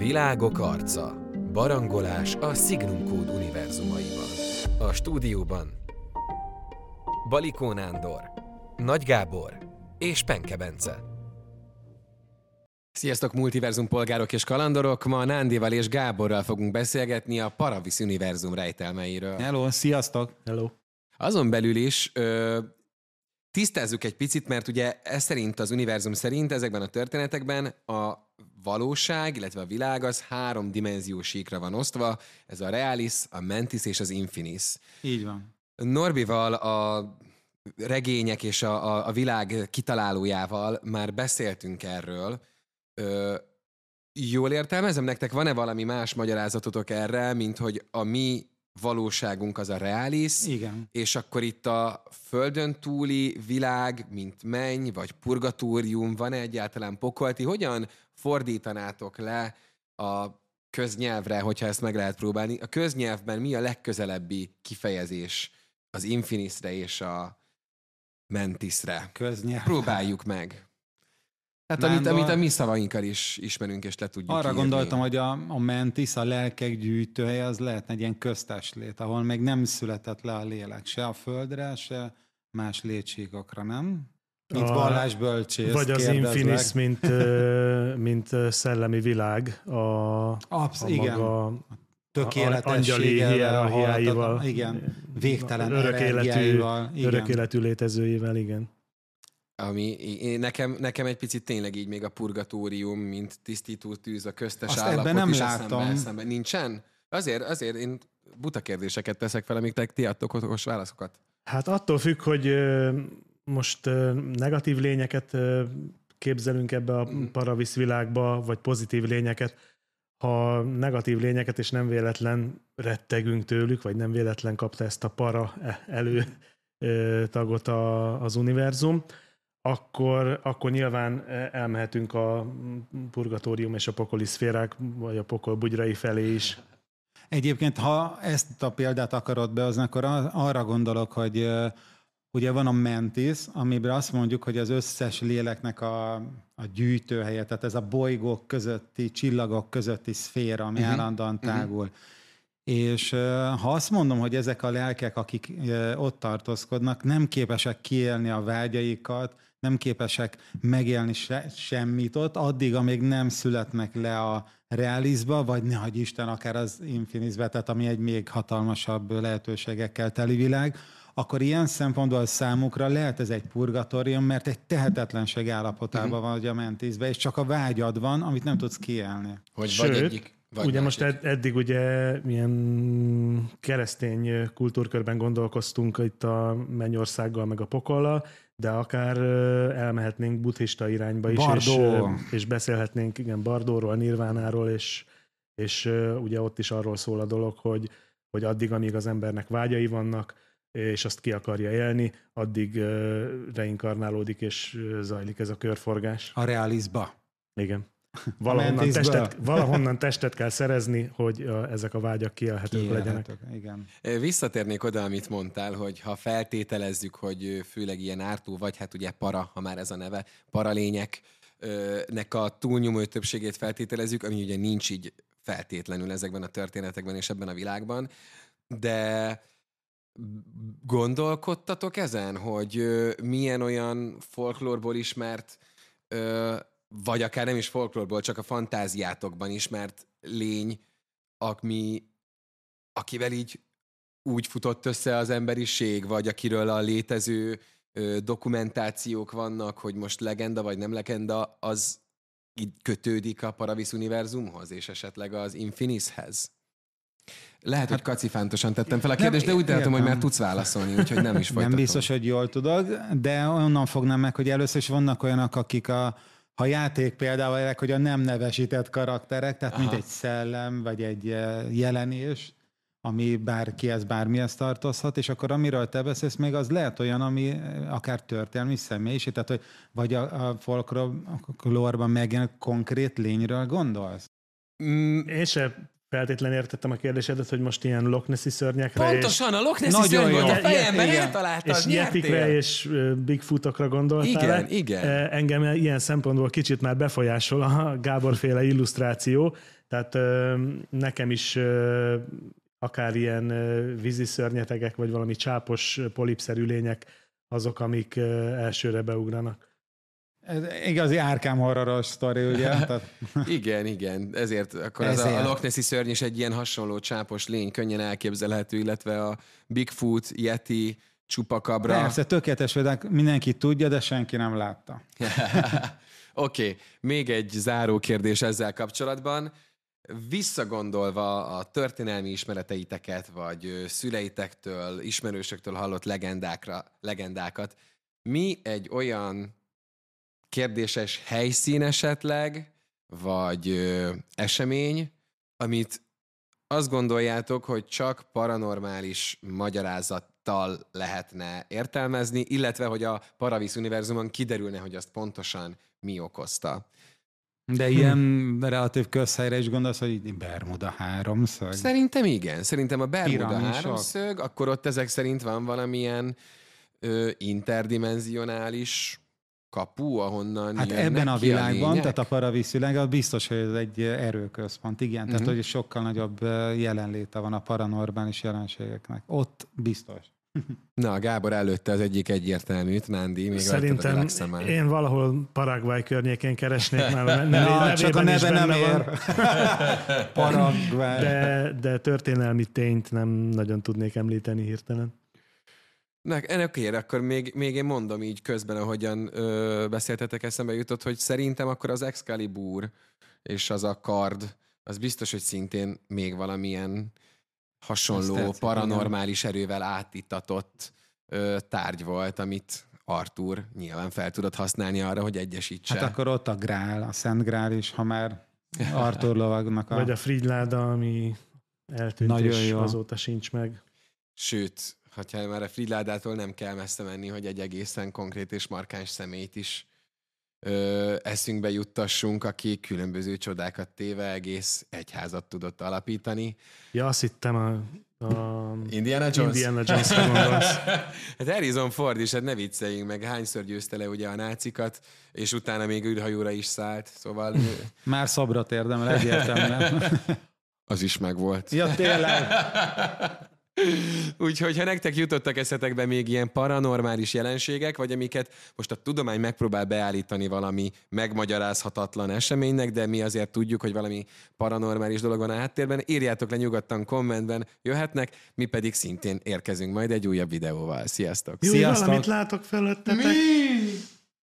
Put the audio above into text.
Világok arca. Barangolás a Signum Code univerzumaiban. A stúdióban Balikó Nándor, Nagy Gábor és Penke Bence. Sziasztok, multiverzum polgárok és kalandorok! Ma Nándival és Gáborral fogunk beszélgetni a Paravis univerzum rejtelmeiről. Hello, sziasztok! Hello. Azon belül is ö, tisztázzuk egy picit, mert ugye ez szerint, az univerzum szerint ezekben a történetekben a valóság, illetve a világ az három dimenziós síkra van osztva, ez a realis, a mentis és az infinis. Így van. Norbival a regények és a, a, a világ kitalálójával már beszéltünk erről. Ö, jól értelmezem, nektek van-e valami más magyarázatotok erre, mint hogy a mi valóságunk az a reális, Igen. és akkor itt a földön túli világ, mint menny, vagy purgatórium, van-e egyáltalán pokolti? Hogyan fordítanátok le a köznyelvre, hogyha ezt meg lehet próbálni? A köznyelvben mi a legközelebbi kifejezés az infinisre és a mentisre? Köznyelv. Próbáljuk meg. Hát amit, amit a mi szavainkkal is ismerünk, és le tudjuk Arra írni. gondoltam, hogy a, a mentis, a lelkek gyűjtőhelye, az lehetne egy ilyen köztes lét, ahol még nem született le a lélek, se a földre, se más létségokra, nem? Mint A- vallásbölcsész, Vagy az. Infinis, mint, mint szellemi világ, a, Absz, a igen. maga angyali Tökéletességgel, hierarchiáival, halhatatlan- Igen. Végtelen örök életű. Igen. örök életű létezőjével, igen. Ami nekem, nekem egy picit tényleg így még a purgatórium, mint tisztító tűz, a köztes Azt állapot ebben nem is láttam. Eszembe, eszembe. Nincsen? Azért, azért én buta kérdéseket teszek fel, amik te- ti adtok okos válaszokat. Hát attól függ, hogy most negatív lényeket képzelünk ebbe a Mhm. paravisz világba, vagy pozitív lényeket. Ha negatív lényeket, és nem véletlen rettegünk tőlük, vagy nem véletlen kapta ezt a para e- elő tagot az univerzum, akkor, akkor nyilván e, elmehetünk a purgatórium és a pokoli szférák, vagy a pokol bugyrai felé is. Egyébként, ha ezt a példát akarod behozni, akkor arra gondolok, hogy ö, ugye van a mentis, amiben azt mondjuk, hogy az összes léleknek a, a gyűjtőhelye, tehát ez a bolygók közötti, csillagok közötti szféra, ami Mhm. uh-huh. állandóan tágul. És ö, ha azt mondom, hogy ezek a lelkek, akik ott tartózkodnak, nem képesek kiélni a vágyaikat, nem képesek megélni se, semmit ott, addig, amíg nem születnek le a realizba, vagy ne hagyj Isten, akár az infinisbe, tehát ami egy még hatalmasabb lehetőségekkel teli világ, akkor ilyen szempontból számukra lehet ez egy purgatórium, mert egy tehetetlenség állapotában uh-huh. van, hogy a mentisbe, és csak a vágyad van, amit nem tudsz kiélni. Hogy vagy Sőt, egyik, vagy ugye másik. most ed- eddig ugye milyen keresztény kultúrkörben gondolkoztunk itt a Mennyországgal meg a pokollal, de akár elmehetnénk buddhista irányba is, és, Bardó. és beszélhetnénk igen, Bardóról, Nirvánáról, és, és ugye ott is arról szól a dolog, hogy, hogy addig, amíg az embernek vágyai vannak, és azt ki akarja élni, addig reinkarnálódik, és zajlik ez a körforgás. A realizba. Igen. Valahonnan testet, valahonnan testet kell szerezni, hogy ezek a vágyak kielhetők legyenek. Kiélhetők, Igen. Visszatérnék oda, amit mondtál, hogy ha feltételezzük, hogy főleg ilyen ártó vagy, hát ugye para, ha már ez a neve, paralények, nek a túlnyomó többségét feltételezzük, ami ugye nincs így feltétlenül ezekben a történetekben és ebben a világban, de gondolkodtatok ezen, hogy milyen olyan folklórból ismert, ö, vagy akár nem is folklórból, csak a fantáziátokban ismert lény, ami, akivel így úgy futott össze az emberiség, vagy akiről a létező ö, dokumentációk vannak, hogy most legenda vagy nem legenda, az így kötődik a Paravis univerzumhoz, és esetleg az Infinishez? Lehet, hogy kacifántosan tettem fel a kérdést, de úgy látom, hogy már tudsz válaszolni, úgyhogy nem is folytatom. Nem biztos, hogy jól tudod, de onnan fognám meg, hogy először is vannak olyanok, akik a ha játék például ezek, hogy a nem nevesített karakterek, tehát mint Aha. egy szellem, vagy egy eh, jelenés, ami bárkihez, bármihez tartozhat, és akkor amiről te beszélsz, még az lehet olyan, ami eh, akár történelmi személyiség, tehát hogy vagy a, a folklórban megjelent konkrét lényről gondolsz? Mm, Én se feltétlenül értettem a kérdésedet, hogy most ilyen Loch Nessi szörnyekre Pontosan, a Loch Nessi Nagyon szörny volt a fejemben, Igen. eltaláltad, és, és Yetikre nyertél. és Bigfootokra gondoltál. Igen, le. igen. E, Engem ilyen szempontból kicsit már befolyásol a Gábor féle illusztráció, Tehát nekem is akár ilyen vízi szörnyetegek, vagy valami csápos polipszerű lények azok, amik elsőre beugranak. Ez igazi árkám horroros sztori, ugye? Tehát, Igen, igen. Ezért akkor ez a, Ezért. a Loch Nessi szörny is egy ilyen hasonló csápos lény, könnyen elképzelhető, illetve a Bigfoot, Yeti, csupakabra. persze, tökéletes védek, mindenki tudja, de senki nem látta. Oké, okay. még egy záró kérdés ezzel kapcsolatban. Visszagondolva a történelmi ismereteiteket, vagy szüleitektől, ismerősöktől hallott legendákra, legendákat, mi egy olyan kérdéses helyszín esetleg, vagy ö, esemény, amit azt gondoljátok, hogy csak paranormális magyarázattal lehetne értelmezni, illetve hogy a Paravis univerzumon kiderülne, hogy azt pontosan mi okozta. De ilyen relatív közhelyre is gondolsz, hogy Bermuda háromszög. Szerintem igen. Szerintem a Bermuda Piramisok. háromszög, akkor ott ezek szerint van valamilyen ö, interdimenzionális kapu, ahonnan Hát ebben a világban, lények? tehát a paravíz világban biztos, hogy ez egy erőközpont, igen. Tehát, Mhm. hogy sokkal nagyobb eh, jelenléte van a paranormális jelenségeknek. Ott biztos. Na, Gábor előtte az egyik egyértelműt, Nándi, még Szerintem a én valahol Paraguay környékén keresnék, mert a Na, csak a neve nem ér. Paraguay. De, de történelmi tényt nem nagyon tudnék említeni hirtelen. Na, ennek ér, akkor még, még én mondom így közben, ahogyan ö, beszéltetek, eszembe jutott, hogy szerintem akkor az Excalibur és az a kard, az biztos, hogy szintén még valamilyen hasonló, tetszik, paranormális erővel átítatott ö, tárgy volt, amit Arthur nyilván fel tudott használni arra, hogy egyesítse. Hát akkor ott a grál, a Szent Grál is, ha már Arthur lovagnak a... Vagy a Frigyláda, ami eltűnt, Nagyon és jó. azóta sincs meg. Sőt, ha már a Fridládától nem kell messze menni, hogy egy egészen konkrét és markáns személyt is ö, eszünkbe juttassunk, aki különböző csodákat téve egész egyházat tudott alapítani. Ja, azt hittem a, a Indiana Jones? Indiana Jones-ra gondolsz. Hát Harrison Ford is, hát ne vicceljünk meg, hányszor győzte le ugye a nácikat, és utána még űrhajóra is szállt, szóval Már szobrot érdemel egyértelműen. az is megvolt. ja, tényleg. Úgyhogy ha nektek jutottak eszetekbe még ilyen paranormális jelenségek, vagy amiket most a tudomány megpróbál beállítani valami megmagyarázhatatlan eseménynek, de mi azért tudjuk, hogy valami paranormális dolog van a háttérben, írjátok le nyugodtan kommentben, jöhetnek, mi pedig szintén érkezünk majd egy újabb videóval. Sziasztok! Jó, Sziasztok! valamit látok fölöttetek. Mi?